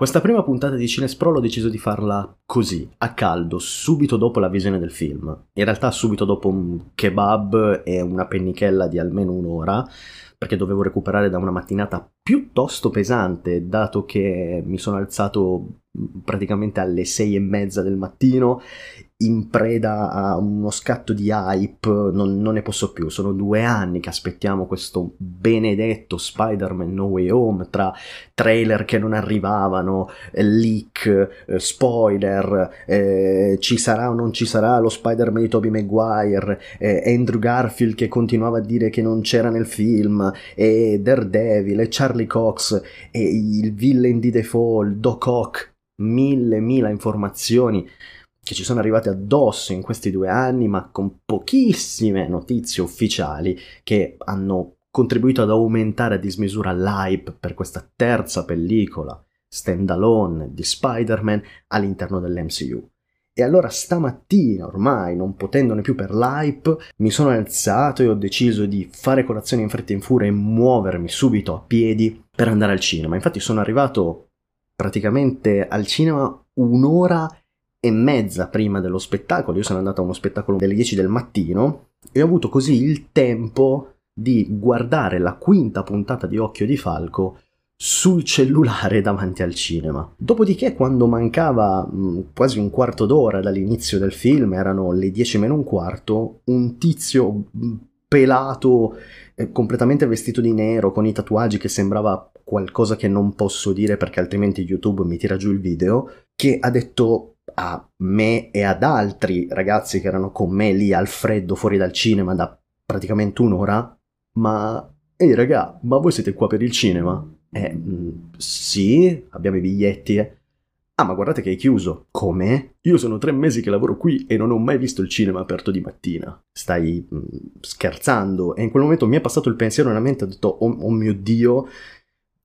Questa prima puntata di Cinespro ho deciso di farla così, a caldo, subito dopo la visione del film. In realtà subito dopo un kebab e una pennichella di almeno un'ora, perché dovevo recuperare da una mattinata piuttosto pesante, dato che mi sono alzato praticamente alle sei e mezza del mattino in preda a uno scatto di hype, non, non, ne posso più. Sono due anni che aspettiamo questo benedetto Spider-Man No Way Home tra trailer che non arrivavano, leak, eh, spoiler, eh, ci sarà o non ci sarà lo Spider-Man di Tobey Maguire, eh, Andrew Garfield che continuava a dire che non c'era nel film, e Daredevil, e Charlie Cox, e il villain di The Fall, Doc Ock, mille, mila informazioni che ci sono arrivate addosso in questi due anni, ma con pochissime notizie ufficiali che hanno contribuito ad aumentare a dismisura l'hype per questa terza pellicola standalone di Spider-Man all'interno dell'MCU. E allora stamattina, ormai non potendone più per l'hype, mi sono alzato e ho deciso di fare colazione in fretta e in furia e muovermi subito a piedi per andare al cinema. Infatti sono arrivato praticamente al cinema un'ora e mezza prima dello spettacolo, io sono andato a uno spettacolo delle 10 del mattino e ho avuto così il tempo di guardare la quinta puntata di Occhio di Falco sul cellulare davanti al cinema. Dopodiché, quando mancava mh, quasi un quarto d'ora dall'inizio del film, erano le 10 meno un quarto, un tizio mh, pelato, eh, completamente vestito di nero, con i tatuaggi che sembrava qualcosa che non posso dire perché altrimenti YouTube mi tira giù il video, che ha detto a me e ad altri ragazzi che erano con me lì al freddo fuori dal cinema da praticamente un'ora, ma ehi raga, ma voi siete qua per il cinema? Eh, mh, sì, abbiamo i biglietti. Eh. Ah, ma guardate che è chiuso. Come? Io sono tre mesi che lavoro qui e non ho mai visto il cinema aperto di mattina. Stai mh, scherzando? E in quel momento mi è passato il pensiero nella mente, ho detto, oh, oh mio Dio,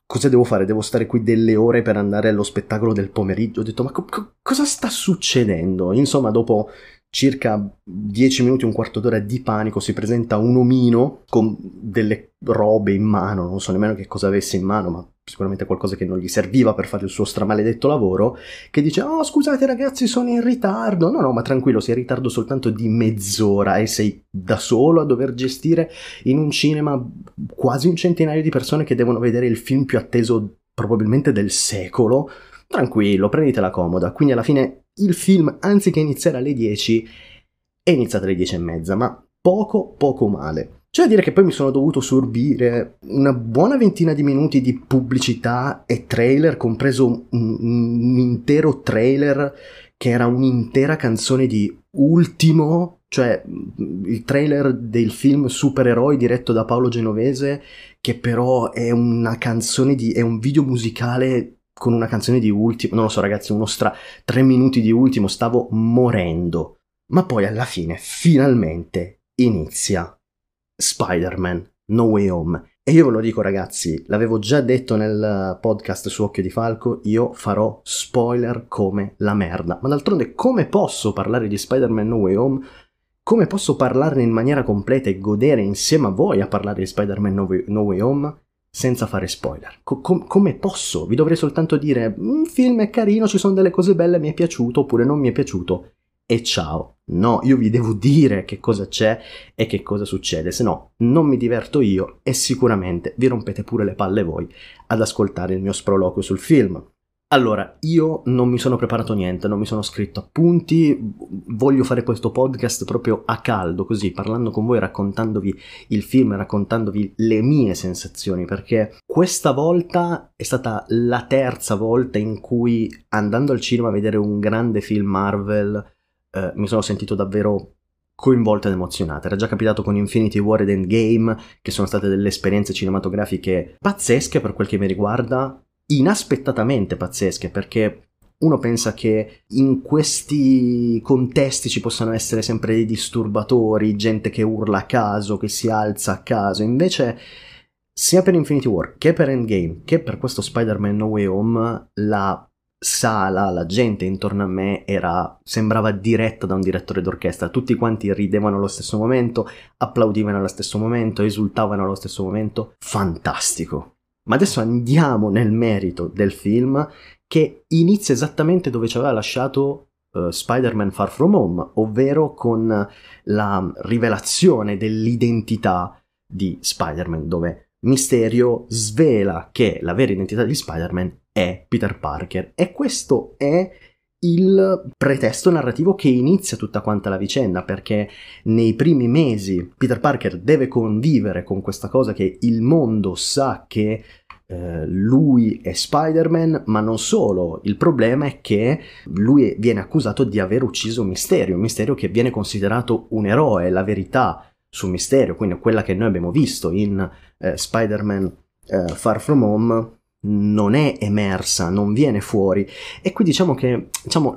cosa devo fare? Devo stare qui delle ore per andare allo spettacolo del pomeriggio. Ho detto, ma co- co- cosa sta succedendo? Insomma, dopo circa 10 minuti, un quarto d'ora di panico, si presenta un omino con delle robe in mano, non so nemmeno che cosa avesse in mano, ma sicuramente qualcosa che non gli serviva per fare il suo stramaledetto lavoro, che dice, oh scusate ragazzi sono in ritardo, no no ma tranquillo sei in ritardo soltanto di mezz'ora e sei da solo a dover gestire in un cinema quasi un centinaio di persone che devono vedere il film più atteso probabilmente del secolo, tranquillo, prenditela comoda, quindi alla fine il film, anziché iniziare alle 10, è iniziato alle 10 e mezza, ma poco, poco male. Cioè a dire che poi mi sono dovuto sorbire una buona ventina di minuti di pubblicità e trailer, compreso un, un intero trailer che era un'intera canzone di Ultimo, cioè il trailer del film Supereroi diretto da Paolo Genovese, che però è una canzone di... è un video musicale con una canzone di Ultimo, non lo so ragazzi, uno stra... tre minuti di Ultimo, stavo morendo. Ma poi alla fine, finalmente, inizia Spider-Man No Way Home. E io ve lo dico ragazzi, l'avevo già detto nel podcast su Occhio di Falco, io farò spoiler come la merda. Ma d'altronde come posso parlare di Spider-Man No Way Home? Come posso parlarne in maniera completa e godere insieme a voi a parlare di Spider-Man No Way, no Way Home? Senza fare spoiler. Co- com- come posso? Vi dovrei soltanto dire, un film è carino, ci sono delle cose belle, mi è piaciuto oppure non mi è piaciuto. E ciao. No, io vi devo dire che cosa c'è e che cosa succede, se no non mi diverto io e sicuramente vi rompete pure le palle voi ad ascoltare il mio sproloquio sul film. Allora, io non mi sono preparato niente, non mi sono scritto appunti, voglio fare questo podcast proprio a caldo, così, parlando con voi, raccontandovi il film, raccontandovi le mie sensazioni, perché questa volta è stata la terza volta in cui andando al cinema a vedere un grande film Marvel eh, mi sono sentito davvero coinvolto ed emozionato. Era già capitato con Infinity War ed Endgame, che sono state delle esperienze cinematografiche pazzesche per quel che mi riguarda, inaspettatamente pazzesche perché uno pensa che in questi contesti ci possano essere sempre dei disturbatori, gente che urla a caso, che si alza a caso, invece sia per Infinity War che per Endgame che per questo Spider-Man No Way Home la sala, la gente intorno a me era, sembrava diretta da un direttore d'orchestra, tutti quanti ridevano allo stesso momento, applaudivano allo stesso momento, esultavano allo stesso momento, fantastico Ma adesso andiamo nel merito del film che inizia esattamente dove ci aveva lasciato uh, Spider-Man Far From Home, ovvero con la rivelazione dell'identità di Spider-Man, dove Misterio svela che la vera identità di Spider-Man è Peter Parker. E questo è il pretesto narrativo che inizia tutta quanta la vicenda, perché nei primi mesi Peter Parker deve convivere con questa cosa che il mondo sa che eh, lui è Spider-Man, ma non solo, il problema è che lui viene accusato di aver ucciso Misterio, Misterio che viene considerato un eroe, la verità su Misterio, quindi quella che noi abbiamo visto in eh, Spider-Man eh, Far From Home non è emersa, non viene fuori. E qui diciamo che diciamo,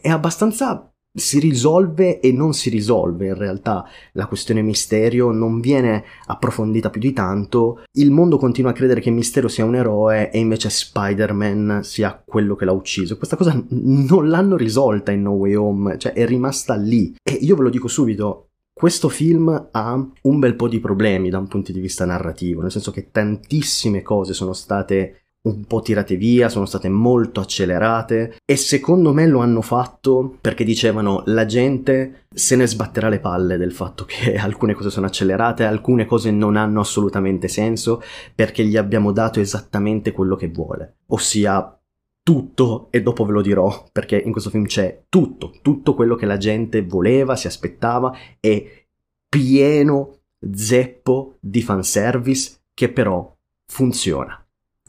è abbastanza si risolve e non si risolve in realtà la questione misterio non viene approfondita più di tanto. Il mondo continua a credere che Misterio sia un eroe e invece Spider-Man sia quello che l'ha ucciso. Questa cosa non l'hanno risolta in No Way Home cioè è rimasta lì. E io ve lo dico subito questo film ha un bel po' di problemi da un punto di vista narrativo, nel senso che tantissime cose sono state un po' tirate via, sono state molto accelerate e secondo me lo hanno fatto perché dicevano la gente se ne sbatterà le palle del fatto che alcune cose sono accelerate, alcune cose non hanno assolutamente senso perché gli abbiamo dato esattamente quello che vuole, ossia tutto e dopo ve lo dirò perché in questo film c'è tutto, tutto quello che la gente voleva, si aspettava è pieno zeppo di fanservice che però funziona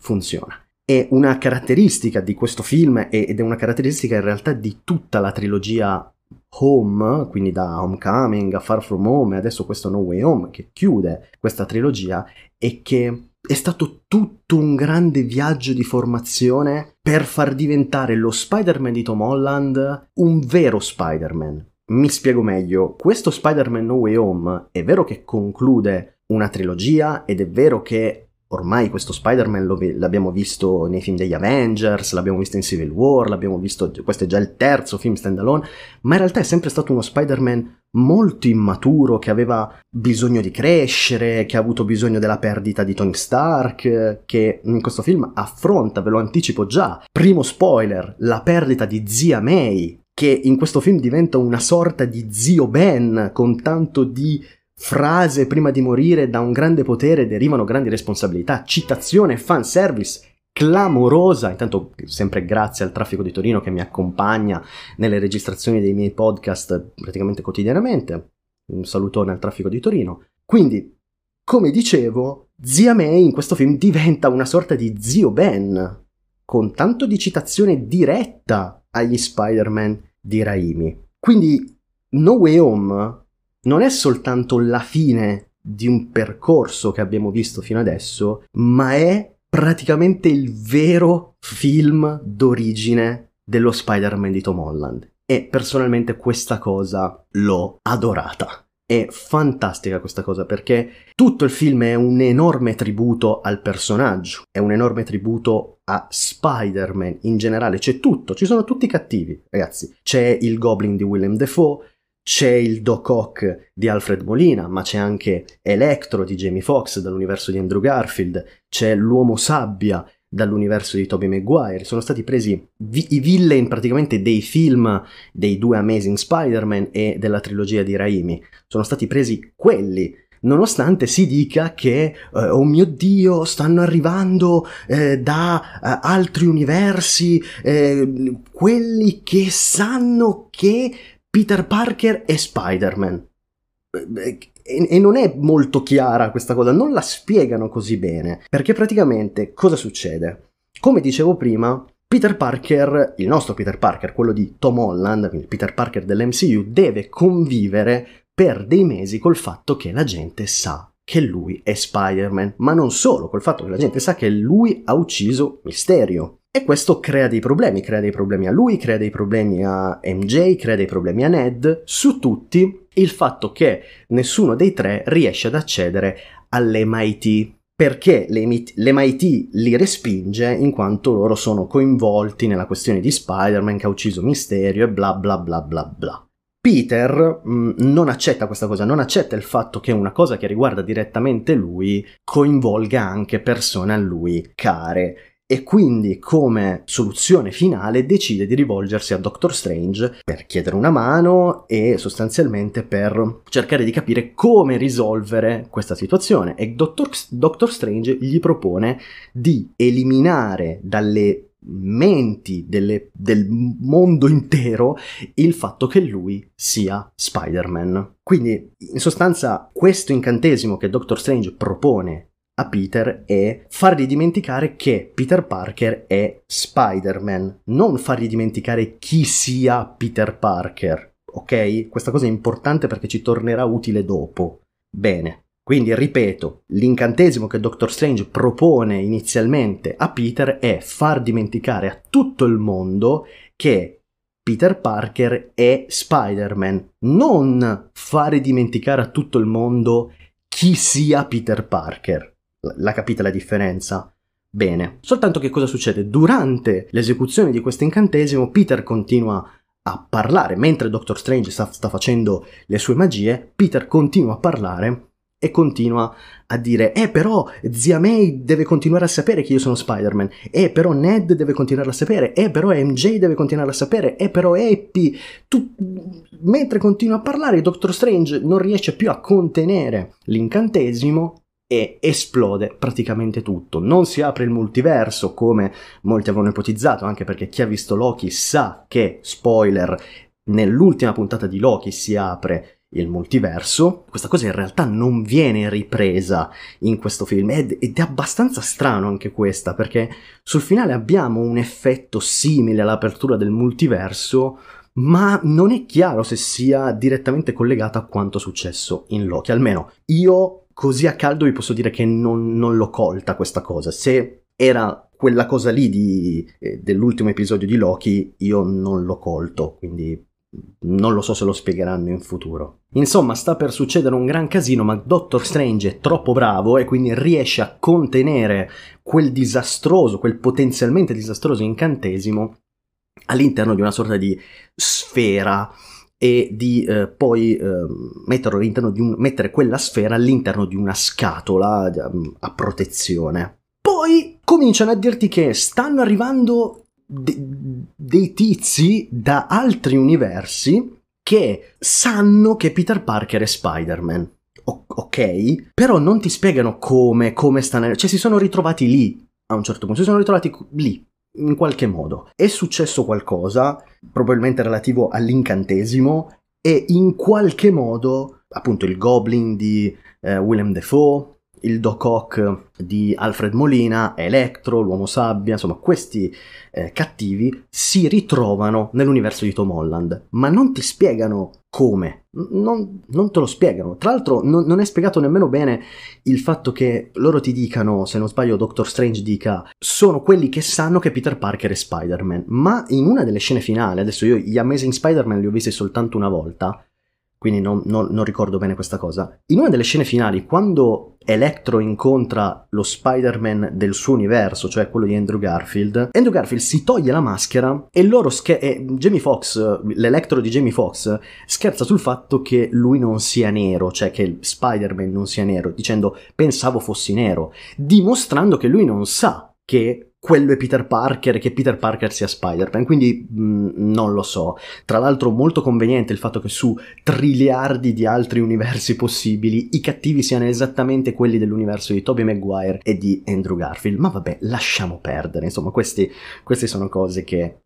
funziona. È una caratteristica di questo film ed è una caratteristica in realtà di tutta la trilogia Home, quindi da Homecoming a Far From Home e adesso questo No Way Home che chiude questa trilogia, è che è stato tutto un grande viaggio di formazione per far diventare lo Spider-Man di Tom Holland un vero Spider-Man. Mi spiego meglio, questo Spider-Man No Way Home è vero che conclude una trilogia ed è vero che ormai questo Spider-Man vi- l'abbiamo visto nei film degli Avengers, l'abbiamo visto in Civil War, l'abbiamo visto, questo è già il terzo film standalone, ma in realtà è sempre stato uno Spider-Man molto immaturo, che aveva bisogno di crescere, che ha avuto bisogno della perdita di Tony Stark, che in questo film affronta, ve lo anticipo già, primo spoiler, la perdita di zia May, che in questo film diventa una sorta di zio Ben con tanto di frase prima di morire da un grande potere derivano grandi responsabilità, citazione, fanservice clamorosa, intanto sempre grazie al traffico di Torino che mi accompagna nelle registrazioni dei miei podcast praticamente quotidianamente, un salutone al traffico di Torino. Quindi, come dicevo, zia May in questo film diventa una sorta di zio Ben, con tanto di citazione diretta agli Spider-Man di Raimi. Quindi No Way Home non è soltanto la fine di un percorso che abbiamo visto fino adesso, ma è praticamente il vero film d'origine dello Spider-Man di Tom Holland. E personalmente questa cosa l'ho adorata. È fantastica questa cosa perché tutto il film è un enorme tributo al personaggio, è un enorme tributo a Spider-Man in generale, c'è tutto, ci sono tutti i cattivi, ragazzi. C'è il Goblin di Willem Dafoe, c'è il Doc Ock di Alfred Molina, ma c'è anche Electro di Jamie Foxx dall'universo di Andrew Garfield, c'è l'Uomo Sabbia dall'universo di Tobey Maguire, sono stati presi vi- i villain praticamente dei film dei due Amazing Spider-Man e della trilogia di Raimi, sono stati presi quelli, nonostante si dica che, eh, oh mio Dio, stanno arrivando eh, da eh, altri universi, eh, quelli che sanno che Peter Parker e Spider-Man. E, non è molto chiara questa cosa, non la spiegano così bene. Perché praticamente cosa succede? Come dicevo prima, Peter Parker, il nostro Peter Parker, quello di Tom Holland, quindi Peter Parker dell'MCU, deve convivere per dei mesi col fatto che la gente sa che lui è Spider-Man, ma non solo, col fatto che la gente sa che lui ha ucciso Misterio. E questo crea dei problemi, crea dei problemi a lui, crea dei problemi a MJ, crea dei problemi a Ned, su tutti il fatto che nessuno dei tre riesce ad accedere all'MIT, perché l'MIT li respinge in quanto loro sono coinvolti nella questione di Spider-Man che ha ucciso Misterio e bla bla bla bla bla. Peter mh, mm, non accetta questa cosa, non accetta il fatto che una cosa che riguarda direttamente lui coinvolga anche persone a lui care e quindi come soluzione finale decide di rivolgersi a Doctor Strange per chiedere una mano e sostanzialmente per cercare di capire come risolvere questa situazione e Doctor, Doctor Strange gli propone di eliminare dalle menti delle, del mondo intero il fatto che lui sia Spider-Man. Quindi, in sostanza, questo incantesimo che Doctor Strange propone a Peter è fargli dimenticare che Peter Parker è Spider-Man, non fargli dimenticare chi sia Peter Parker. Ok? Questa cosa è importante perché ci tornerà utile dopo. Bene. Quindi ripeto, l'incantesimo che Doctor Strange propone inizialmente a Peter è far dimenticare a tutto il mondo che Peter Parker è Spider-Man, non fare dimenticare a tutto il mondo chi sia Peter Parker. La capite la differenza? Bene, soltanto che cosa succede? Durante l'esecuzione di questo incantesimo Peter continua a parlare, mentre Doctor Strange sta, sta facendo le sue magie, Peter continua a parlare e continua a dire eh però zia May deve continuare a sapere che io sono Spider-Man eh però Ned deve continuare a sapere eh però MJ deve continuare a sapere eh però Happy tu... mentre continua a parlare Doctor Strange non riesce più a contenere l'incantesimo e esplode praticamente tutto. Non si apre il multiverso come molti avevano ipotizzato, anche perché chi ha visto Loki sa che, spoiler, nell'ultima puntata di Loki si apre il multiverso, questa cosa in realtà non viene ripresa in questo film ed, ed, è abbastanza strano anche questa perché sul finale abbiamo un effetto simile all'apertura del multiverso ma non è chiaro se sia direttamente collegato a quanto successo in Loki, almeno io così a caldo vi posso dire che non, non l'ho colta questa cosa, se era quella cosa lì di, eh, dell'ultimo episodio di Loki io non l'ho colto, quindi non lo so se lo spiegheranno in futuro. Insomma, sta per succedere un gran casino, ma Doctor Strange è troppo bravo e quindi riesce a contenere quel disastroso, quel potenzialmente disastroso incantesimo all'interno di una sorta di sfera e di eh, poi eh, un, mettere quella sfera all'interno di una scatola eh, a protezione. Poi cominciano a dirti che stanno arrivando de- dei tizi da altri universi che sanno che Peter Parker è Spider-Man. O- ok? Però non ti spiegano come, come stanno... Cioè si sono ritrovati lì a un certo punto, si sono ritrovati lì in qualche modo. È successo qualcosa, probabilmente relativo all'incantesimo, e in qualche modo, appunto, il Goblin di eh, Willem Dafoe, il Doc Ock di Alfred Molina, Electro, l'Uomo Sabbia, insomma questi eh, cattivi si ritrovano nell'universo di Tom Holland, ma non ti spiegano come, non, non te lo spiegano. Tra l'altro non, non, è spiegato nemmeno bene il fatto che loro ti dicano, se non sbaglio Doctor Strange dica, sono quelli che sanno che Peter Parker è Spider-Man, ma in una delle scene finali, adesso io gli Amazing Spider-Man li ho visti soltanto una volta, quindi non, non, non, ricordo bene questa cosa. In una delle scene finali, quando Electro incontra lo Spider-Man del suo universo, cioè quello di Andrew Garfield, Andrew Garfield si toglie la maschera e loro scher- e Jamie Foxx, l'Electro di Jamie Foxx, scherza sul fatto che lui non sia nero, cioè che Spider-Man non sia nero, dicendo pensavo fossi nero, dimostrando che lui non sa che quello è Peter Parker e che Peter Parker sia Spider-Man, quindi mh, mm, non lo so. Tra l'altro molto conveniente il fatto che su triliardi di altri universi possibili i cattivi siano esattamente quelli dell'universo di Tobey Maguire e di Andrew Garfield, ma vabbè, lasciamo perdere, insomma, questi, queste sono cose che...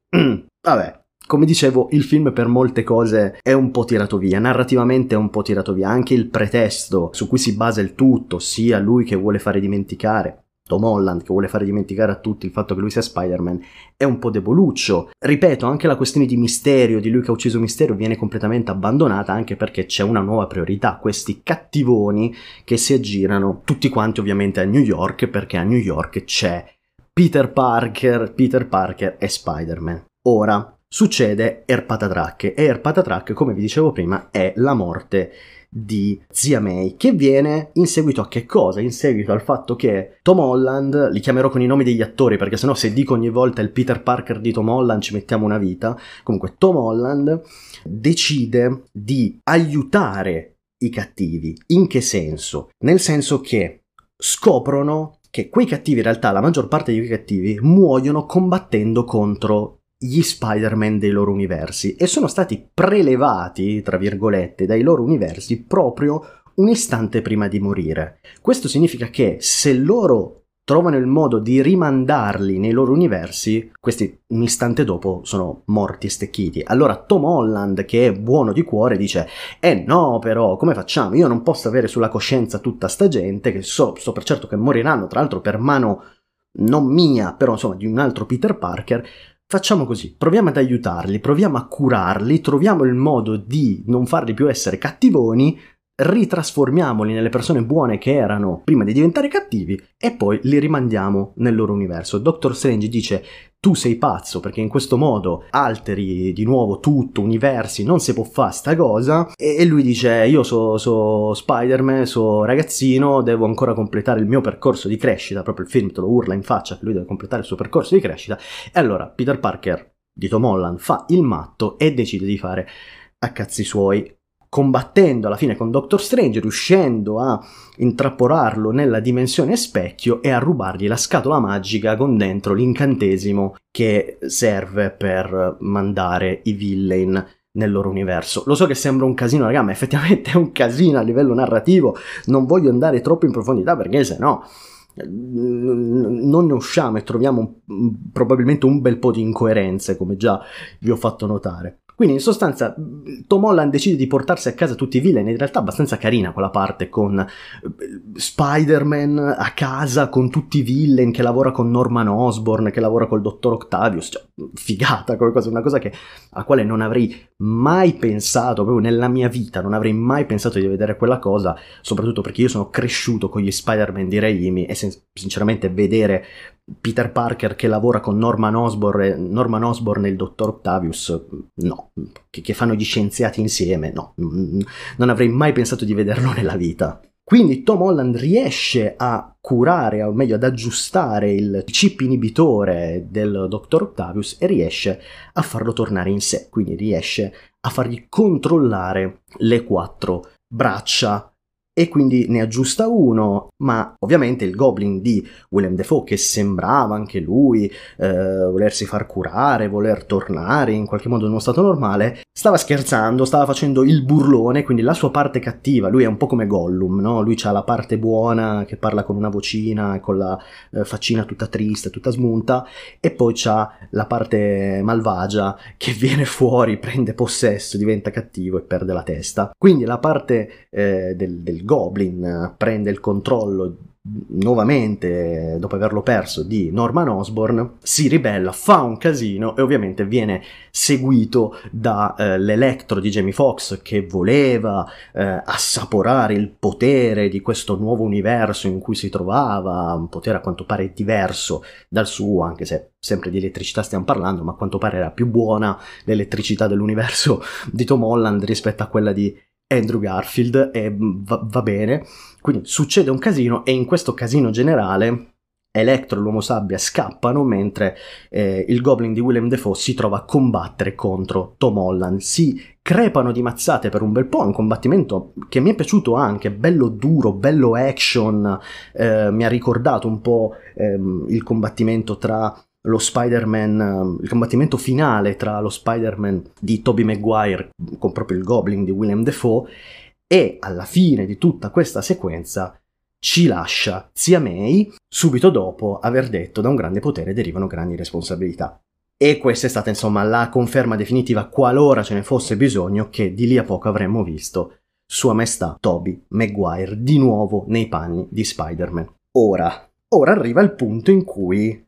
vabbè, come dicevo, il film per molte cose è un po' tirato via, narrativamente è un po' tirato via, anche il pretesto su cui si basa il tutto, sia lui che vuole fare dimenticare Tom Holland che vuole fare dimenticare a tutti il fatto che lui sia Spider-Man è un po' deboluccio. Ripeto, anche la questione di Misterio, di lui che ha ucciso Misterio, viene completamente abbandonata anche perché c'è una nuova priorità, questi cattivoni che si aggirano tutti quanti ovviamente a New York perché a New York c'è Peter Parker, Peter Parker e Spider-Man. Ora, succede Erpatatrack e Erpatatrack, come vi dicevo prima, è la morte di Zia May, che viene in seguito a che cosa? In seguito al fatto che Tom Holland, li chiamerò con i nomi degli attori perché sennò se dico ogni volta il Peter Parker di Tom Holland ci mettiamo una vita, comunque Tom Holland decide di aiutare i cattivi. In che senso? Nel senso che scoprono che quei cattivi, in realtà la maggior parte di quei cattivi, muoiono combattendo contro gli Spider-Man dei loro universi e sono stati prelevati, tra virgolette, dai loro universi proprio un istante prima di morire. Questo significa che se loro trovano il modo di rimandarli nei loro universi, questi un istante dopo sono morti e stecchiti. Allora Tom Holland, che è buono di cuore, dice: Eh no, però, come facciamo? Io non posso avere sulla coscienza tutta sta gente, che so, so per certo che moriranno, tra l'altro per mano non mia, però insomma di un altro Peter Parker. Facciamo così, proviamo ad aiutarli, proviamo a curarli, troviamo il modo di non farli più essere cattivoni, ritrasformiamoli nelle persone buone che erano prima di diventare cattivi e poi li rimandiamo nel loro universo. Doctor Strange dice tu sei pazzo perché in questo modo alteri di nuovo tutto, universi, non si può fare sta cosa. E lui dice io sono so Spider-Man, sono ragazzino, devo ancora completare il mio percorso di crescita, proprio il film te lo urla in faccia che lui deve completare il suo percorso di crescita. E allora Peter Parker di Tom Holland fa il matto e decide di fare a cazzi suoi combattendo alla fine con Doctor Strange, riuscendo a intrappolarlo nella dimensione specchio e a rubargli la scatola magica con dentro l'incantesimo che serve per mandare i villain nel loro universo. Lo so che sembra un casino, raga, ma effettivamente è un casino a livello narrativo. Non voglio andare troppo in profondità perché se no non ne usciamo e troviamo probabilmente un bel po' di incoerenze, come già vi ho fatto notare. Quindi in sostanza Tom Holland decide di portarsi a casa tutti i villain, in realtà abbastanza carina quella parte con eh, Spider-Man a casa con tutti i villain che lavora con Norman Osborn, che lavora col dottor Octavius, cioè figata come cosa, una cosa che, a quale non avrei mai pensato, proprio nella mia vita non avrei mai pensato di vedere quella cosa, soprattutto perché io sono cresciuto con gli Spider-Man di Raimi e sin- sinceramente vedere Peter Parker che lavora con Norman Osborn, Norman Osborn e il dottor Octavius, no, che, che, fanno gli scienziati insieme, no, non avrei mai pensato di vederlo nella vita. Quindi Tom Holland riesce a curare, o meglio ad aggiustare il chip inibitore del dottor Octavius e riesce a farlo tornare in sé, quindi riesce a fargli controllare le quattro braccia e quindi ne aggiusta uno, ma ovviamente il Goblin di Willem Dafoe, che sembrava anche lui eh, volersi far curare, voler tornare in qualche modo in uno stato normale, stava scherzando, stava facendo il burlone, quindi la sua parte cattiva, lui è un po' come Gollum, no? lui ha la parte buona che parla con una vocina con la eh, faccina tutta triste, tutta smunta, e poi c'ha la parte malvagia che viene fuori, prende possesso, diventa cattivo e perde la testa. Quindi la parte eh, del, del Goblin prende il controllo nuovamente dopo averlo perso di Norman Osborn si ribella, fa un casino e ovviamente viene seguito dall'Electro eh, di Jamie Foxx che voleva eh, assaporare il potere di questo nuovo universo in cui si trovava, un potere a quanto pare diverso dal suo, anche se sempre di elettricità stiamo parlando, ma a quanto pare era più buona l'elettricità dell'universo di Tom Holland rispetto a quella di Andrew Garfield e va, va bene. Quindi succede un casino e in questo casino generale Electro e l'uomo sabbia scappano mentre eh, il Goblin di Willem Dafoe si trova a combattere contro Tom Holland. Si crepano di mazzate per un bel po', un combattimento che mi è piaciuto anche, bello duro, bello action, eh, mi ha ricordato un po' ehm, il combattimento tra lo Spider-Man, il combattimento finale tra lo Spider-Man di Tobey Maguire con proprio il Goblin di Willem Dafoe e alla fine di tutta questa sequenza ci lascia zia May subito dopo aver detto da un grande potere derivano grandi responsabilità. E questa è stata insomma la conferma definitiva qualora ce ne fosse bisogno che di lì a poco avremmo visto Sua Maestà Tobey Maguire di nuovo nei panni di Spider-Man. Ora, ora arriva il punto in cui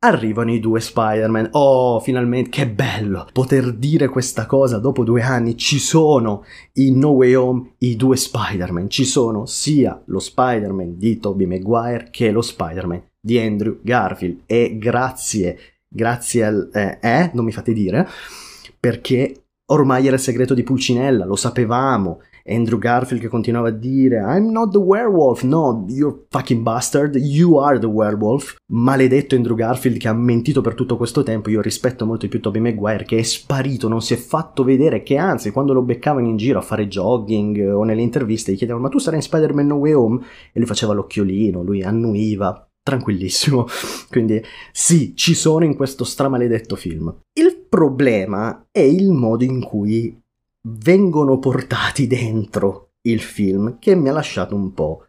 Arrivano i due Spider-Man. Oh, finalmente, che bello poter dire questa cosa dopo due anni. Ci sono in No Way Home i due Spider-Man. Ci sono sia lo Spider-Man di Tobey Maguire che lo Spider-Man di Andrew Garfield. E grazie, grazie al... Eh, eh, non mi fate dire, perché ormai era il segreto di Pulcinella, lo sapevamo, Andrew Garfield che continuava a dire I'm not the werewolf, no, you fucking bastard, you are the werewolf. Maledetto Andrew Garfield che ha mentito per tutto questo tempo, io rispetto molto di più Tobey Maguire che è sparito, non si è fatto vedere, che anzi quando lo beccavano in giro a fare jogging o nelle interviste gli chiedevano ma tu sarai in Spider-Man No Way Home? E lui faceva l'occhiolino, lui annuiva, tranquillissimo. Quindi sì, ci sono in questo stramaledetto film. Il problema è il modo in cui vengono portati dentro il film che mi ha lasciato un po'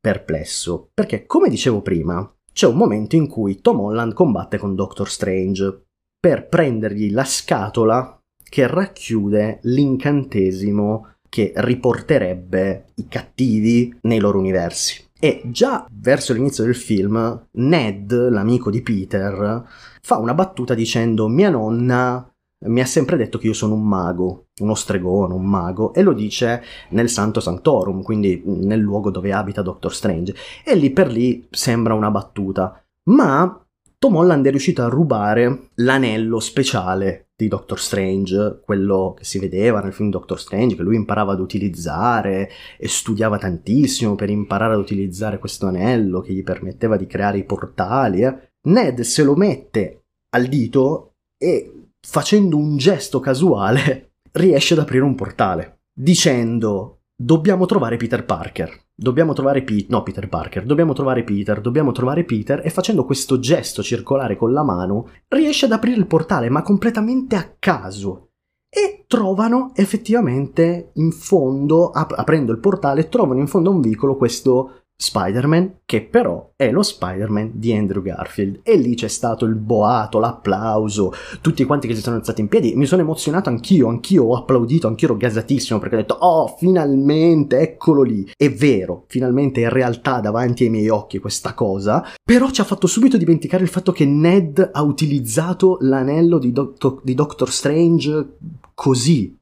perplesso. Perché, come dicevo prima, c'è un momento in cui Tom Holland combatte con Doctor Strange per prendergli la scatola che racchiude l'incantesimo che riporterebbe i cattivi nei loro universi. E già verso l'inizio del film, Ned, l'amico di Peter, fa una battuta dicendo mia nonna mi ha sempre detto che io sono un mago, uno stregone, un mago, e lo dice nel Santo Sanctorum, quindi nel luogo dove abita Doctor Strange. E lì per lì sembra una battuta. Ma Tom Holland è riuscito a rubare l'anello speciale di Doctor Strange, quello che si vedeva nel film Doctor Strange, che lui imparava ad utilizzare e studiava tantissimo per imparare ad utilizzare questo anello che gli permetteva di creare i portali. Eh. Ned se lo mette al dito e facendo un gesto casuale, riesce ad aprire un portale, dicendo dobbiamo trovare Peter Parker. Dobbiamo trovare Peter, no Peter Parker, dobbiamo trovare Peter, dobbiamo trovare Peter. E facendo questo gesto circolare con la mano riesce ad aprire il portale ma completamente a caso. E trovano effettivamente in fondo, ap- aprendo il portale, trovano in fondo a un vicolo questo Spider-Man, che però è lo Spider-Man di Andrew Garfield. E lì c'è stato il boato, l'applauso, tutti quanti che si sono alzati in piedi. Mi sono emozionato anch'io, anch'io ho applaudito, anch'io ero gasatissimo perché ho detto, oh, finalmente, eccolo lì. È vero, finalmente è realtà davanti ai miei occhi questa cosa, però ci ha fatto subito dimenticare il fatto che Ned ha utilizzato l'anello di, Do- di Doctor Strange così,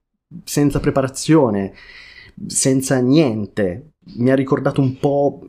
senza preparazione, senza niente mi ha ricordato un po'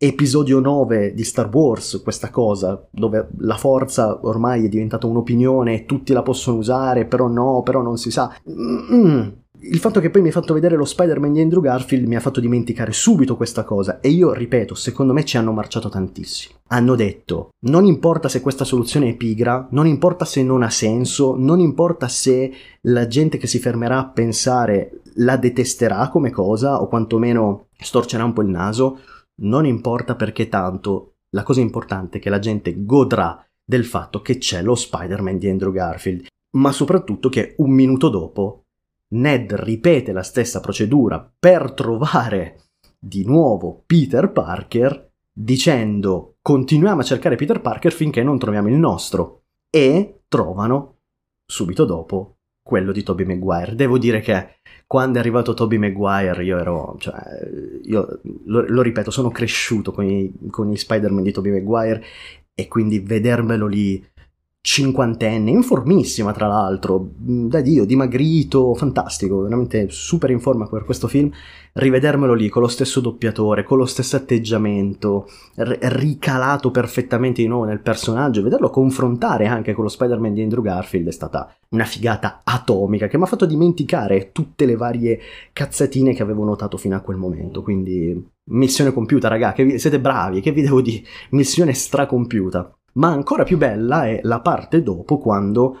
episodio 9 di Star Wars, questa cosa, dove la forza ormai è diventata un'opinione e tutti la possono usare, però no, però non si sa. Mm-mm. Il fatto che poi mi hai fatto vedere lo Spider-Man di Andrew Garfield mi ha fatto dimenticare subito questa cosa e io ripeto, secondo me ci hanno marciato tantissimo. Hanno detto, non importa se questa soluzione è pigra, non importa se non ha senso, non importa se la gente che si fermerà a pensare la detesterà come cosa o quantomeno storcerà un po' il naso, non importa perché tanto la cosa importante è che la gente godrà del fatto che c'è lo Spider-Man di Andrew Garfield, ma soprattutto che un minuto dopo Ned ripete la stessa procedura per trovare di nuovo Peter Parker dicendo continuiamo a cercare Peter Parker finché non troviamo il nostro e trovano subito dopo quello di Tobey Maguire. Devo dire che quando è arrivato Tobey Maguire io ero, cioè, io lo, lo ripeto, sono cresciuto con, i, con gli Spider-Man di Tobey Maguire e quindi vedermelo lì cinquantenne, informissima tra l'altro, da Dio, dimagrito, fantastico, veramente super in forma per questo film, rivedermelo lì con lo stesso doppiatore, con lo stesso atteggiamento, r- ricalato perfettamente di nuovo nel personaggio, vederlo confrontare anche con lo Spider-Man di Andrew Garfield è stata una figata atomica che mi ha fatto dimenticare tutte le varie cazzatine che avevo notato fino a quel momento, quindi missione compiuta raga, che vi- siete bravi, che vi devo dire, missione stracompiuta. Ma ancora più bella è la parte dopo quando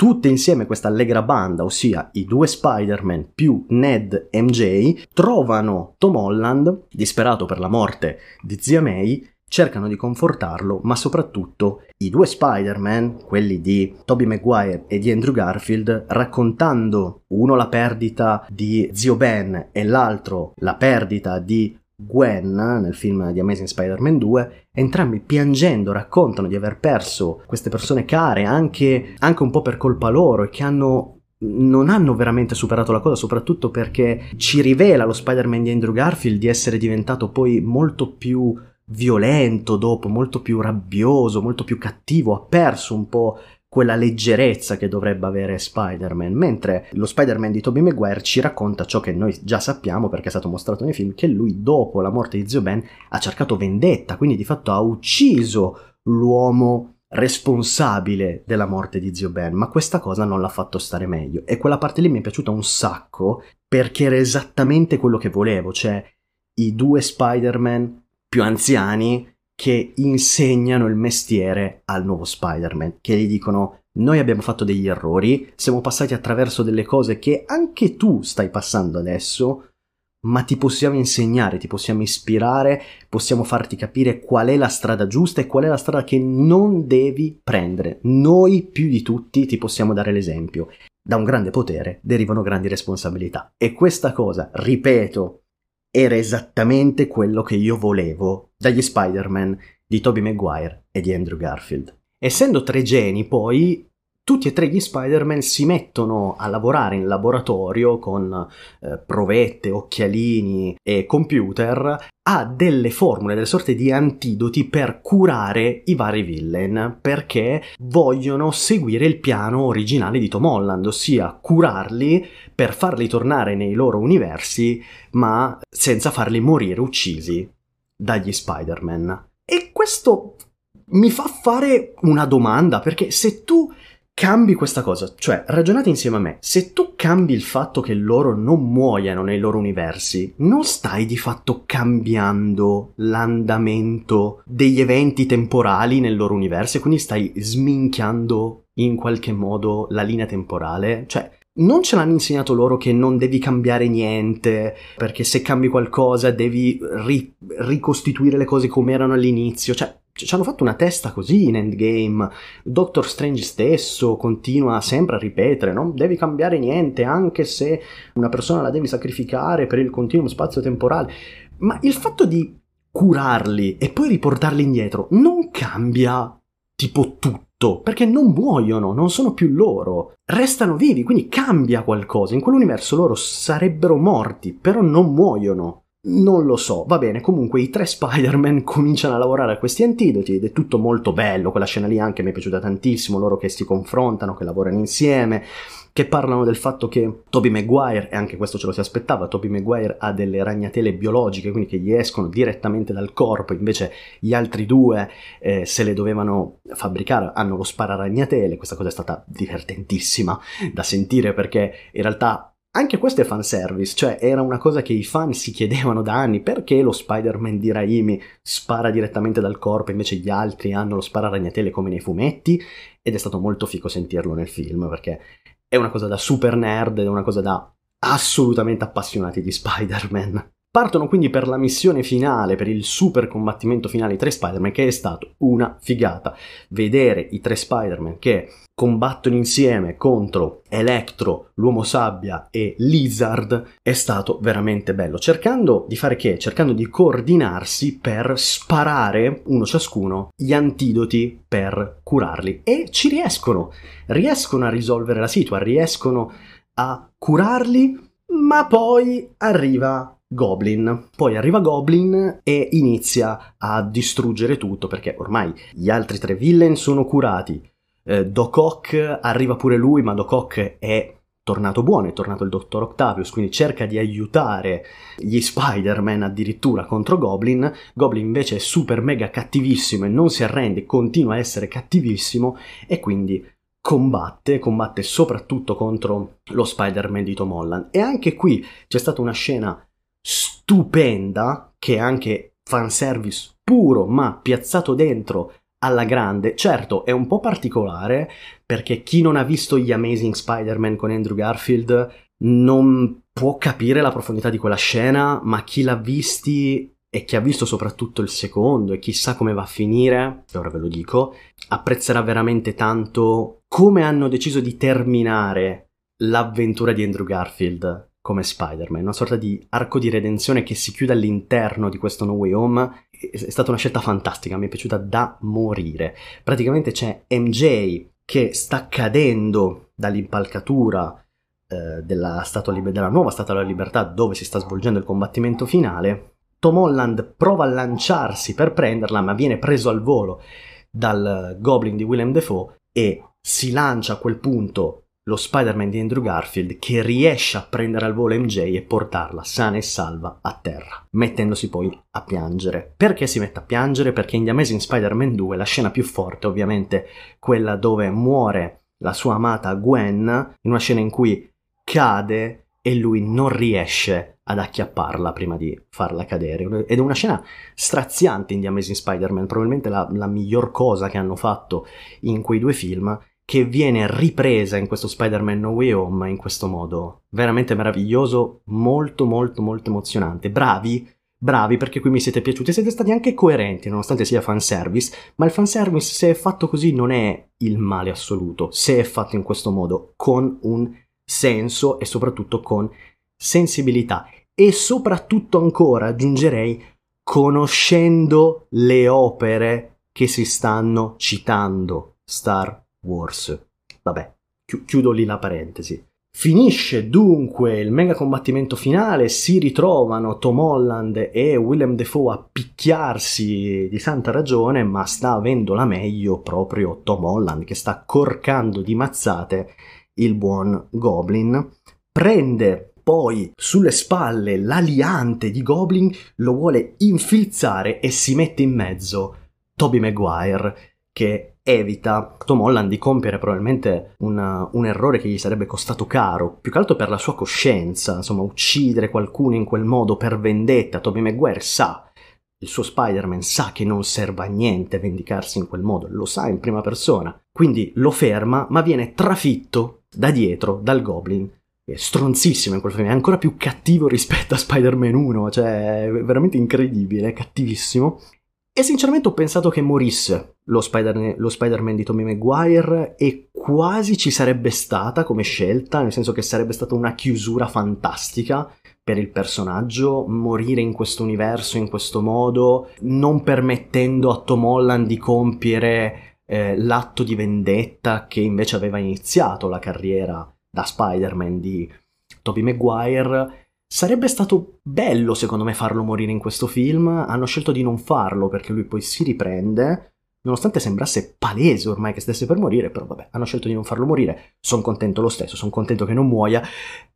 tutte insieme questa allegra banda, ossia i due Spider-Man più Ned MJ, trovano Tom Holland, disperato per la morte di zia May, cercano di confortarlo, ma soprattutto i due Spider-Man, quelli di Tobey Maguire e di Andrew Garfield, raccontando uno la perdita di zio Ben e l'altro la perdita di Gwen nel film di Amazing Spider-Man 2, entrambi piangendo raccontano di aver perso queste persone care anche, anche un po' per colpa loro e che hanno non hanno veramente superato la cosa, soprattutto perché ci rivela lo Spider-Man di Andrew Garfield di essere diventato poi molto più violento dopo, molto più rabbioso, molto più cattivo, ha perso un po' quella leggerezza che dovrebbe avere Spider-Man, mentre lo Spider-Man di Tobey Maguire ci racconta ciò che noi già sappiamo perché è stato mostrato nei film, che lui dopo la morte di Zio Ben ha cercato vendetta, quindi di fatto ha ucciso l'uomo responsabile della morte di zio Ben, ma questa cosa non l'ha fatto stare meglio. E quella parte lì mi è piaciuta un sacco perché era esattamente quello che volevo, cioè i due Spider-Man più anziani che insegnano il mestiere al nuovo Spider-Man, che gli dicono noi abbiamo fatto degli errori, siamo passati attraverso delle cose che anche tu stai passando adesso, ma ti possiamo insegnare, ti possiamo ispirare, possiamo farti capire qual è la strada giusta e qual è la strada che non devi prendere. Noi più di tutti ti possiamo dare l'esempio. Da un grande potere derivano grandi responsabilità. E questa cosa, ripeto, era esattamente quello che io volevo dagli Spider-Man di Tobey Maguire e di Andrew Garfield. Essendo tre geni, poi tutti e tre gli Spider-Man si mettono a lavorare in laboratorio con eh, provette, occhialini e computer a delle formule, delle sorte di antidoti per curare i vari villain, perché vogliono seguire il piano originale di Tom Holland, ossia curarli per farli tornare nei loro universi, ma senza farli morire uccisi dagli Spider-Man. E questo mi fa fare una domanda, perché se tu cambi questa cosa, cioè ragionate insieme a me, se tu cambi il fatto che loro non muoiano nei loro universi, non stai di fatto cambiando l'andamento degli eventi temporali nel loro universo, quindi stai sminchiando in qualche modo la linea temporale, cioè non ce l'hanno insegnato loro che non devi cambiare niente, perché se cambi qualcosa devi ri- ricostituire le cose come erano all'inizio, cioè ci hanno fatto una testa così in Endgame. Doctor Strange stesso continua sempre a ripetere: non devi cambiare niente, anche se una persona la devi sacrificare per il continuo spazio temporale. Ma il fatto di curarli e poi riportarli indietro non cambia tipo tutto, perché non muoiono, non sono più loro, restano vivi, quindi cambia qualcosa. In quell'universo loro sarebbero morti, però non muoiono. Non lo so, va bene, comunque i tre Spider-Man cominciano a lavorare a questi antidoti ed è tutto molto bello, quella scena lì anche mi è piaciuta tantissimo, loro che si confrontano, che lavorano insieme, che parlano del fatto che Toby Maguire, e anche questo ce lo si aspettava, Toby Maguire ha delle ragnatele biologiche, quindi che gli escono direttamente dal corpo, invece gli altri due eh, se le dovevano fabbricare, hanno lo spararagnatele, questa cosa è stata divertentissima da sentire perché in realtà anche questo è fanservice, cioè era una cosa che i fan si chiedevano da anni, perché lo Spider-Man di Raimi spara direttamente dal corpo, invece gli altri hanno lo spararagnatele come nei fumetti, ed è stato molto fico sentirlo nel film, perché è una cosa da super nerd, è una cosa da assolutamente appassionati di Spider-Man. Partono quindi per la missione finale, per il super combattimento finale i tre Spider-Man, che è stato una figata. Vedere i tre Spider-Man che combattono insieme contro Electro, l'uomo sabbia e Lizard è stato veramente bello. Cercando di fare che? Cercando di coordinarsi per sparare uno ciascuno gli antidoti per curarli. E ci riescono. Riescono a risolvere la situazione, riescono a curarli, ma poi arriva Goblin. Poi arriva Goblin e inizia a distruggere tutto perché ormai gli altri tre villain sono curati. Eh, Doc Ock arriva pure lui, ma Doc Ock è tornato buono, è tornato il dottor Octavius, quindi cerca di aiutare gli Spider-Man addirittura contro Goblin. Goblin invece è super mega cattivissimo e non si arrende, continua a essere cattivissimo e quindi combatte, combatte soprattutto contro lo Spider-Man di Tom Holland. E anche qui c'è stata una scena stupenda, che è anche fanservice puro, ma piazzato dentro alla grande. Certo, è un po' particolare, perché chi non ha visto gli Amazing Spider-Man con Andrew Garfield non può capire la profondità di quella scena, ma chi l'ha visti e chi ha visto soprattutto il secondo e chissà come va a finire, ora ve lo dico, apprezzerà veramente tanto come hanno deciso di terminare l'avventura di Andrew Garfield come Spider-Man, una sorta di arco di redenzione che si chiude all'interno di questo No Way Home. È stata una scelta fantastica, mi è piaciuta da morire. Praticamente c'è MJ che sta cadendo dall'impalcatura eh, della, Liber- della nuova Statua della Libertà dove si sta svolgendo il combattimento finale. Tom Holland prova a lanciarsi per prenderla, ma viene preso al volo dal Goblin di Willem Dafoe e si lancia a quel punto lo Spider-Man di Andrew Garfield che riesce a prendere al volo MJ e portarla sana e salva a terra, mettendosi poi a piangere. Perché si mette a piangere? Perché in The Amazing Spider-Man 2 la scena più forte, ovviamente, quella dove muore la sua amata Gwen, in una scena in cui cade e lui non riesce ad acchiapparla prima di farla cadere. Ed è una scena straziante in The Amazing Spider-Man, probabilmente la, la miglior cosa che hanno fatto in quei due film, che viene ripresa in questo Spider-Man No Way Home in questo modo. Veramente meraviglioso, molto molto molto emozionante. Bravi, bravi perché qui mi siete piaciuti, siete stati anche coerenti nonostante sia fanservice, ma il fanservice se è fatto così non è il male assoluto, se è fatto in questo modo, con un senso e soprattutto con sensibilità e soprattutto ancora aggiungerei conoscendo le opere che si stanno citando. Star Wars. Vabbè, chi- chiudo lì la parentesi. Finisce dunque il mega combattimento finale, si ritrovano Tom Holland e Willem Dafoe a picchiarsi di santa ragione, ma sta avendo la meglio proprio Tom Holland che sta corcando di mazzate il buon Goblin. Prende poi sulle spalle l'aliante di Goblin, lo vuole infilzare e si mette in mezzo Toby Maguire che evita Tom Holland di compiere probabilmente una, un errore che gli sarebbe costato caro, più che altro per la sua coscienza, insomma uccidere qualcuno in quel modo per vendetta, Tobey Maguire sa, il suo Spider-Man sa che non serve a niente vendicarsi in quel modo, lo sa in prima persona, quindi lo ferma ma viene trafitto da dietro dal Goblin è stronzissimo in quel film, è ancora più cattivo rispetto a Spider-Man 1, cioè è veramente incredibile, è cattivissimo. E sinceramente ho pensato che morisse lo, Spider- lo Spider-Man di Tommy Maguire e quasi ci sarebbe stata come scelta, nel senso che sarebbe stata una chiusura fantastica per il personaggio, morire in questo universo in questo modo, non permettendo a Tom Holland di compiere eh, l'atto di vendetta che invece aveva iniziato la carriera da Spider-Man di Tobey Maguire Sarebbe stato bello secondo me farlo morire in questo film, hanno scelto di non farlo perché lui poi si riprende, nonostante sembrasse palese ormai che stesse per morire, però vabbè, hanno scelto di non farlo morire, sono contento lo stesso, sono contento che non muoia,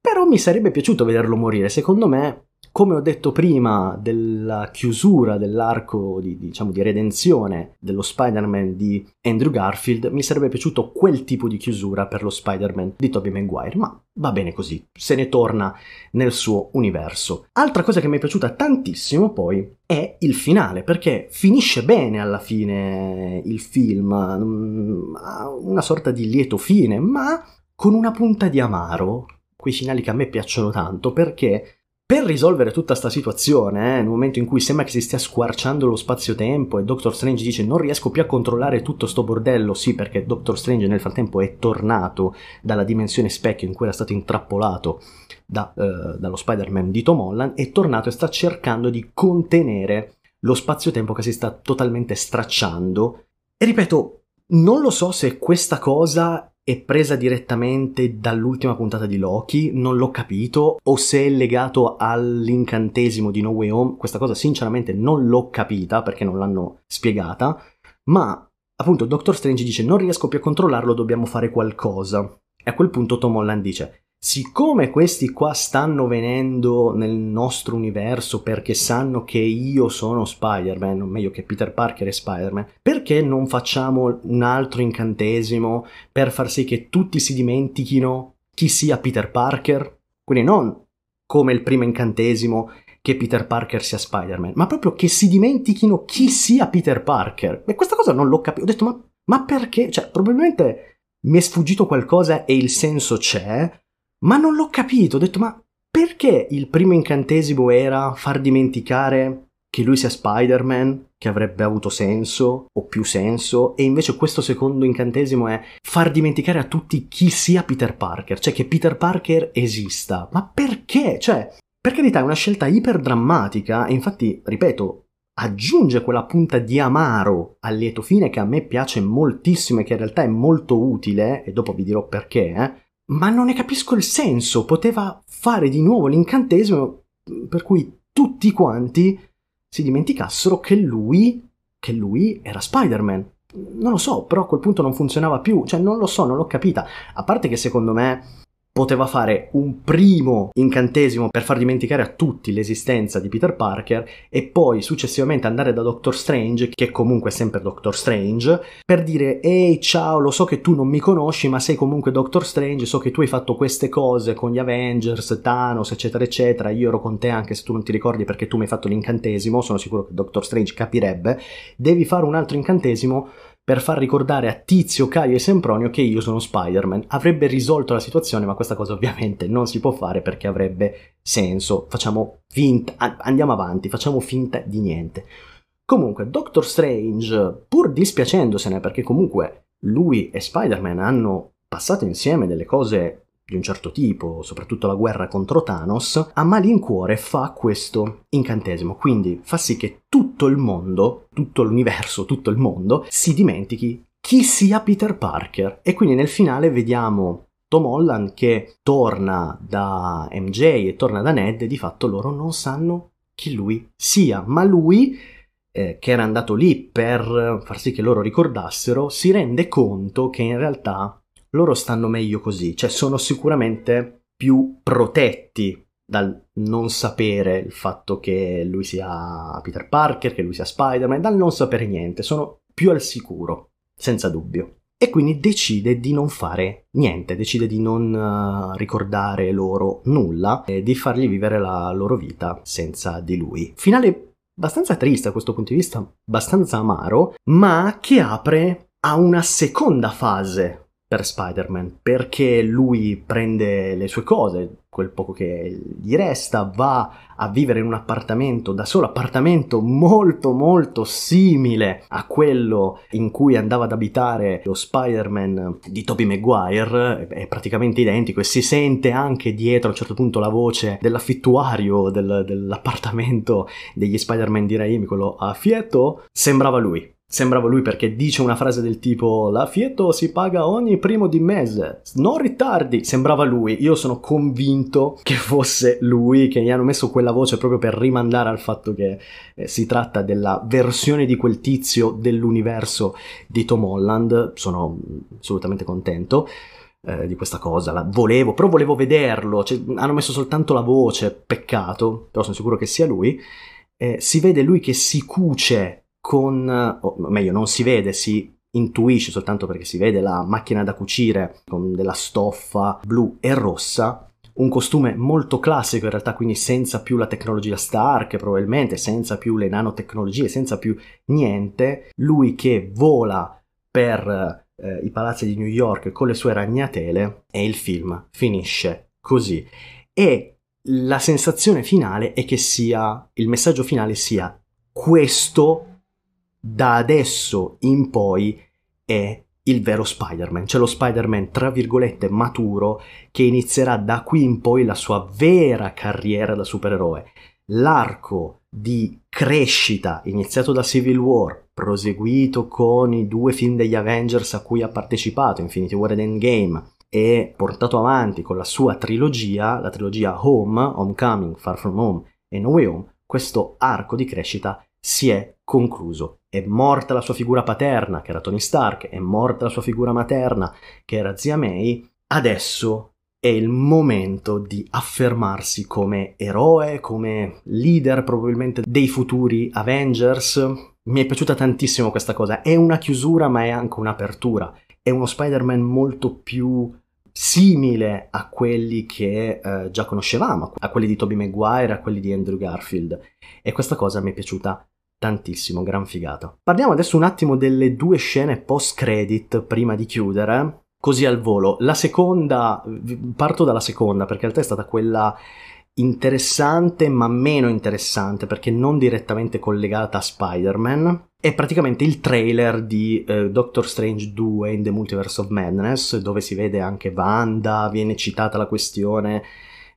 però mi sarebbe piaciuto vederlo morire, secondo me come ho detto prima della chiusura dell'arco di, diciamo, di redenzione dello Spider-Man di Andrew Garfield, mi sarebbe piaciuto quel tipo di chiusura per lo Spider-Man di Tobey Maguire, ma va bene così, se ne torna nel suo universo. Altra cosa che mi è piaciuta tantissimo poi è il finale, perché finisce bene alla fine il film, mm, una sorta di lieto fine, ma con una punta di amaro, quei finali che a me piacciono tanto, perché per risolvere tutta questa situazione, eh, nel momento in cui sembra che si stia squarciando lo spazio-tempo e Doctor Strange dice non riesco più a controllare tutto sto bordello, sì perché Doctor Strange nel frattempo è tornato dalla dimensione specchio in cui era stato intrappolato da, uh, dallo Spider-Man di Tom Holland, è tornato e sta cercando di contenere lo spazio-tempo che si sta totalmente stracciando. E ripeto, non lo so se questa cosa è presa direttamente dall'ultima puntata di Loki, non l'ho capito, o se è legato all'incantesimo di No Way Home, questa cosa sinceramente non l'ho capita perché non l'hanno spiegata, ma appunto Doctor Strange dice non riesco più a controllarlo, dobbiamo fare qualcosa. E a quel punto Tom Holland dice siccome questi qua stanno venendo nel nostro universo perché sanno che io sono Spider-Man, o meglio che Peter Parker è Spider-Man, perché non facciamo un altro incantesimo per far sì che tutti si dimentichino chi sia Peter Parker? Quindi non come il primo incantesimo che Peter Parker sia Spider-Man, ma proprio che si dimentichino chi sia Peter Parker. E questa cosa non l'ho capito. Ho detto, ma, ma perché? Cioè, probabilmente mi è sfuggito qualcosa e il senso c'è, ma non l'ho capito, ho detto ma perché il primo incantesimo era far dimenticare che lui sia Spider-Man, che avrebbe avuto senso o più senso, e invece questo secondo incantesimo è far dimenticare a tutti chi sia Peter Parker, cioè che Peter Parker esista. Ma perché? Cioè, per carità è una scelta iperdrammatica, e infatti, ripeto, aggiunge quella punta di amaro al lieto fine che a me piace moltissimo e che in realtà è molto utile, e dopo vi dirò perché, eh? Ma non ne capisco il senso. Poteva fare di nuovo l'incantesimo per cui tutti quanti si dimenticassero che lui, che lui era Spider-Man. non lo so, però a quel punto non funzionava più, cioè non lo so, non l'ho capita. A parte che secondo me poteva fare un primo incantesimo per far dimenticare a tutti l'esistenza di Peter Parker e poi successivamente andare da Doctor Strange, che comunque è sempre Doctor Strange, per dire ehi ciao, lo so che tu non mi conosci ma sei comunque Doctor Strange, so che tu hai fatto queste cose con gli Avengers, Thanos eccetera eccetera, io ero con te anche se tu non ti ricordi perché tu mi hai fatto l'incantesimo, sono sicuro che Doctor Strange capirebbe, devi fare un altro incantesimo per far ricordare a Tizio, Caio e Sempronio che io sono Spider-Man. Avrebbe risolto la situazione, ma questa cosa ovviamente non si può fare perché avrebbe senso. Facciamo finta, andiamo avanti, facciamo finta di niente. Comunque, Doctor Strange, pur dispiacendosene perché comunque lui e Spider-Man hanno passato insieme delle cose di un certo tipo, soprattutto la guerra contro Thanos, a malincuore fa questo incantesimo. Quindi fa sì che tutto il mondo, tutto l'universo, tutto il mondo si dimentichi chi sia Peter Parker. E quindi nel finale vediamo Tom Holland che torna da MJ e torna da Ned e di fatto loro non sanno chi lui sia, ma lui eh, che era andato lì per far sì che loro ricordassero, si rende conto che in realtà loro stanno meglio così, cioè sono sicuramente più protetti dal non sapere il fatto che lui sia Peter Parker, che lui sia Spider-Man, dal non sapere niente, sono più al sicuro, senza dubbio. E quindi decide di non fare niente, decide di non uh, ricordare loro nulla e di fargli vivere la loro vita senza di lui. Finale abbastanza triste da questo punto di vista, abbastanza amaro, ma che apre a una seconda fase per Spider-Man, perché lui prende le sue cose, quel poco che gli resta, va a vivere in un appartamento da solo, appartamento molto molto simile a quello in cui andava ad abitare lo Spider-Man di Tobey Maguire, è praticamente identico e si sente anche dietro a un certo punto la voce dell'affittuario del, dell'appartamento degli Spider-Man di Raimi, quello a Fieto, sembrava lui sembrava lui perché dice una frase del tipo la Fietto si paga ogni primo di mese, non ritardi, sembrava lui, io sono convinto che fosse lui, che gli hanno messo quella voce proprio per rimandare al fatto che eh, si tratta della versione di quel tizio dell'universo di Tom Holland, sono assolutamente contento. Eh, di questa cosa, la volevo, però volevo vederlo, cioè, hanno messo soltanto la voce, peccato, però sono sicuro che sia lui. Eh, si vede lui che si cuce con, o meglio, non si vede, si intuisce soltanto perché si vede la macchina da cucire con della stoffa blu e rossa, un costume molto classico in realtà, quindi senza più la tecnologia Stark, probabilmente senza più le nanotecnologie, senza più niente, lui che vola per eh, i palazzi di New York con le sue ragnatele e il film finisce così. E la sensazione finale è che sia, il messaggio finale sia questo da adesso in poi è il vero Spider-Man, cioè lo Spider-Man tra virgolette maturo che inizierà da qui in poi la sua vera carriera da supereroe. L'arco di crescita iniziato da Civil War, proseguito con i due film degli Avengers a cui ha partecipato, Infinity War ed Endgame, e portato avanti con la sua trilogia, la trilogia Home, Homecoming, Far From Home e No Way Home, questo arco di crescita si è concluso. È morta la sua figura paterna, che era Tony Stark, è morta la sua figura materna, che era zia May. Adesso è il momento di affermarsi come eroe, come leader probabilmente dei futuri Avengers. Mi è piaciuta tantissimo questa cosa. È una chiusura, ma è anche un'apertura. È uno Spider-Man molto più simile a quelli che eh, già conoscevamo, a quelli di Tobey Maguire, a quelli di Andrew Garfield. E questa cosa mi è piaciuta tantissimo, gran figata. Parliamo adesso un attimo delle due scene post credit prima di chiudere, così al volo. La seconda, parto dalla seconda perché in realtà è stata quella interessante ma meno interessante perché non direttamente collegata a Spider-Man. È praticamente il trailer di uh, Doctor Strange 2 in The Multiverse of Madness dove si vede anche Wanda, viene citata la questione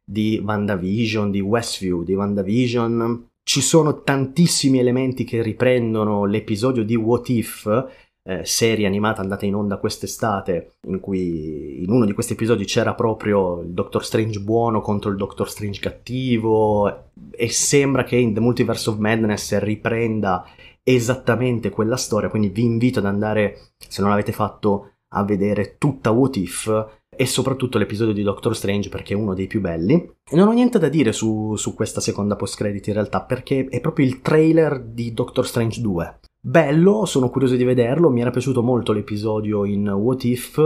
di WandaVision, di Westview, di WandaVision ci sono tantissimi elementi che riprendono l'episodio di What If, eh, serie animata andata in onda quest'estate, in cui in uno di questi episodi c'era proprio il Doctor Strange buono contro il Doctor Strange cattivo, e sembra che in The Multiverse of Madness riprenda esattamente quella storia, quindi vi invito ad andare, se non l'avete fatto, a vedere tutta What If e soprattutto l'episodio di Doctor Strange perché è uno dei più belli. E non ho niente da dire su, su questa seconda post-credit in realtà perché è proprio il trailer di Doctor Strange 2. Bello, sono curioso di vederlo, mi era piaciuto molto l'episodio in What If,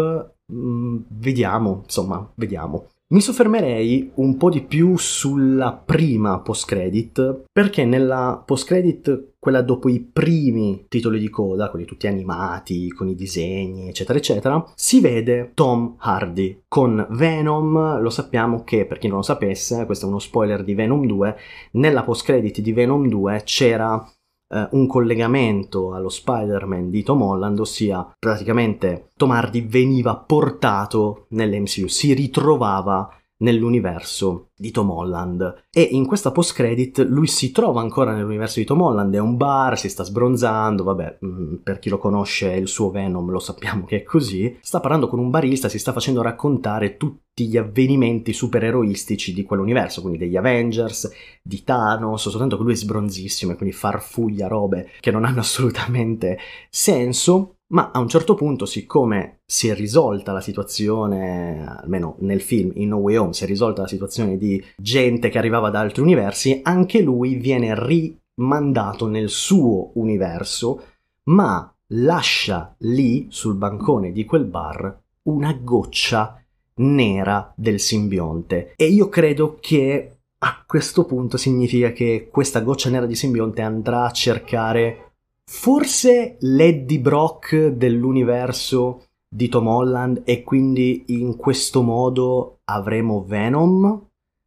mm, vediamo, insomma, vediamo. Mi soffermerei un po' di più sulla prima post-credit, perché nella post-credit, quella dopo i primi titoli di coda, quelli tutti animati, con i disegni, eccetera, eccetera, si vede Tom Hardy con Venom. Lo sappiamo che, per chi non lo sapesse, questo è uno spoiler di Venom 2, nella post-credit di Venom 2 c'era eh, un collegamento allo Spider-Man di Tom Holland, ossia praticamente Tom Hardy veniva portato nell'MCU, si ritrovava nell'universo di Tom Holland. E in questa post credit lui si trova ancora nell'universo di Tom Holland, è un bar, si sta sbronzando, vabbè, mm, per chi lo conosce il suo Venom lo sappiamo che è così, sta parlando con un barista, si sta facendo raccontare tutti gli avvenimenti supereroistici di quell'universo, quindi degli Avengers, di Thanos, soltanto che lui è sbronzissimo e quindi farfuglia robe che non hanno assolutamente senso ma a un certo punto, siccome si è risolta la situazione, almeno nel film in No Way Home, si è risolta la situazione di gente che arrivava da altri universi, anche lui viene rimandato nel suo universo, ma lascia lì, sul bancone di quel bar, una goccia nera del simbionte. E io credo che a questo punto significa che questa goccia nera di simbionte andrà a cercare forse l'Eddie Brock dell'universo di Tom Holland e quindi in questo modo avremo Venom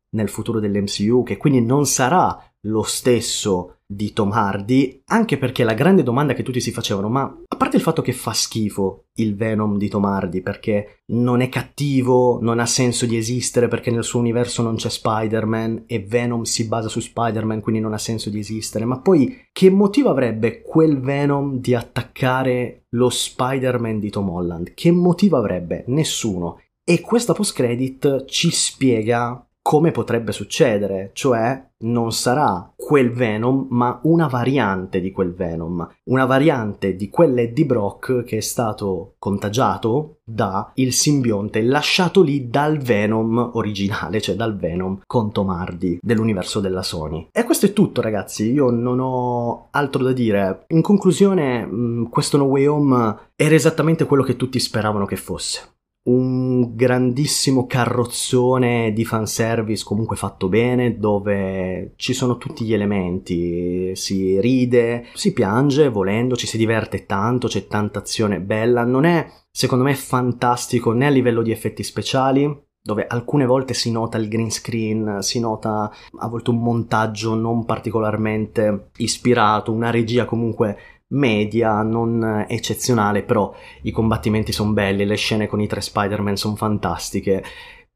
nel futuro dell'MCU che quindi non sarà lo stesso di Tom Hardy, anche perché la grande domanda che tutti si facevano, ma a parte il fatto che fa schifo il Venom di Tom Hardy, perché non è cattivo, non ha senso di esistere perché nel suo universo non c'è Spider-Man e Venom si basa su Spider-Man, quindi non ha senso di esistere, ma poi che motivo avrebbe quel Venom di attaccare lo Spider-Man di Tom Holland? Che motivo avrebbe? Nessuno. E questa post-credit ci spiega come potrebbe succedere, cioè non sarà quel Venom, ma una variante di quel Venom, una variante di quell'Eddie Brock che è stato contagiato da il simbionte lasciato lì dal Venom originale, cioè dal Venom con Tom Hardy dell'universo della Sony. E questo è tutto, ragazzi. Io non ho altro da dire. In conclusione, mm, questo No Way Home era esattamente quello che tutti speravano che fosse un grandissimo carrozzone di fanservice comunque fatto bene dove ci sono tutti gli elementi, si ride, si piange volendo, ci si diverte tanto, c'è tanta azione bella, non è secondo me fantastico né a livello di effetti speciali dove alcune volte si nota il green screen, si nota a volte un montaggio non particolarmente ispirato, una regia comunque media, non eccezionale, però i combattimenti sono belli, le scene con i tre Spider-Man sono fantastiche,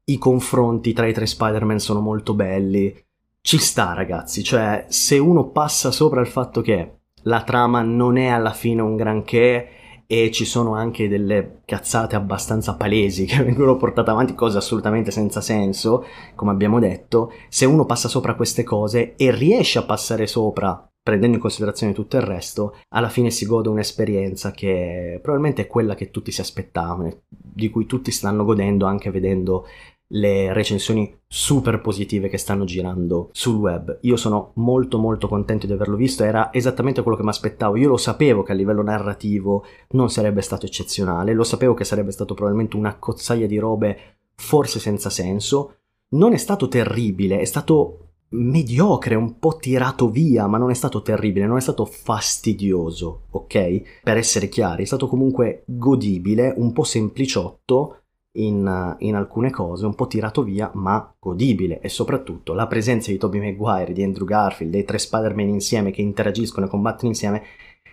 i confronti tra i tre Spider-Man sono molto belli. Ci sta, ragazzi, cioè se uno passa sopra il fatto che la trama non è alla fine un granché e ci sono anche delle cazzate abbastanza palesi che vengono portate avanti, cose assolutamente senza senso, come abbiamo detto, se uno passa sopra queste cose e riesce a passare sopra prendendo in considerazione tutto il resto, alla fine si gode un'esperienza che probabilmente è quella che tutti si aspettavano, di cui tutti stanno godendo anche vedendo le recensioni super positive che stanno girando sul web. Io sono molto molto contento di averlo visto, era esattamente quello che mi aspettavo. Io lo sapevo che a livello narrativo non sarebbe stato eccezionale, lo sapevo che sarebbe stato probabilmente una cozzaia di robe forse senza senso. Non è stato terribile, è stato mediocre, un po' tirato via, ma non è stato terribile, non è stato fastidioso, ok? Per essere chiari, è stato comunque godibile, un po' sempliciotto in, in, alcune cose, un po' tirato via, ma godibile. E soprattutto la presenza di Tobey Maguire, di Andrew Garfield, dei tre Spider-Man insieme che interagiscono e combattono insieme,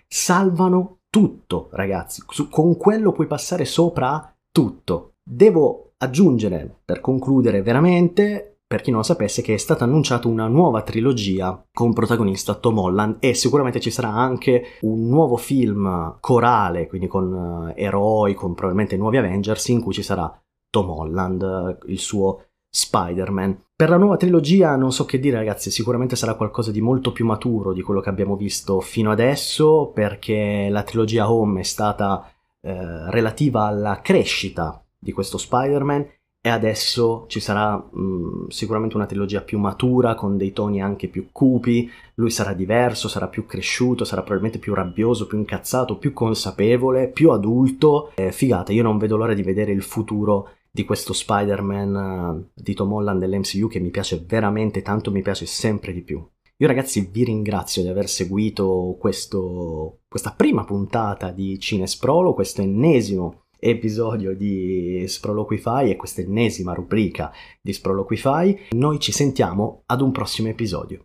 salvano tutto, ragazzi. Con quello puoi passare sopra tutto. Devo aggiungere, per concludere veramente, per chi non lo sapesse, che è stata annunciata una nuova trilogia con protagonista Tom Holland e sicuramente ci sarà anche un nuovo film corale, quindi con uh, eroi, con probabilmente nuovi Avengers, in cui ci sarà Tom Holland, il suo Spider-Man. Per la nuova trilogia non so che dire ragazzi, sicuramente sarà qualcosa di molto più maturo di quello che abbiamo visto fino adesso, perché la trilogia Home è stata eh, relativa alla crescita di questo Spider-Man e adesso ci sarà mh, mm, sicuramente una trilogia più matura, con dei toni anche più cupi, lui sarà diverso, sarà più cresciuto, sarà probabilmente più rabbioso, più incazzato, più consapevole, più adulto. Eh, figata, io non vedo l'ora di vedere il futuro di questo Spider-Man uh, di Tom Holland dell'MCU che mi piace veramente tanto, mi piace sempre di più. Io ragazzi vi ringrazio di aver seguito questo, questa prima puntata di Cinesprolo, questo ennesimo episodio di Sproloquify e questa ennesima rubrica di Sproloquify. Noi ci sentiamo ad un prossimo episodio.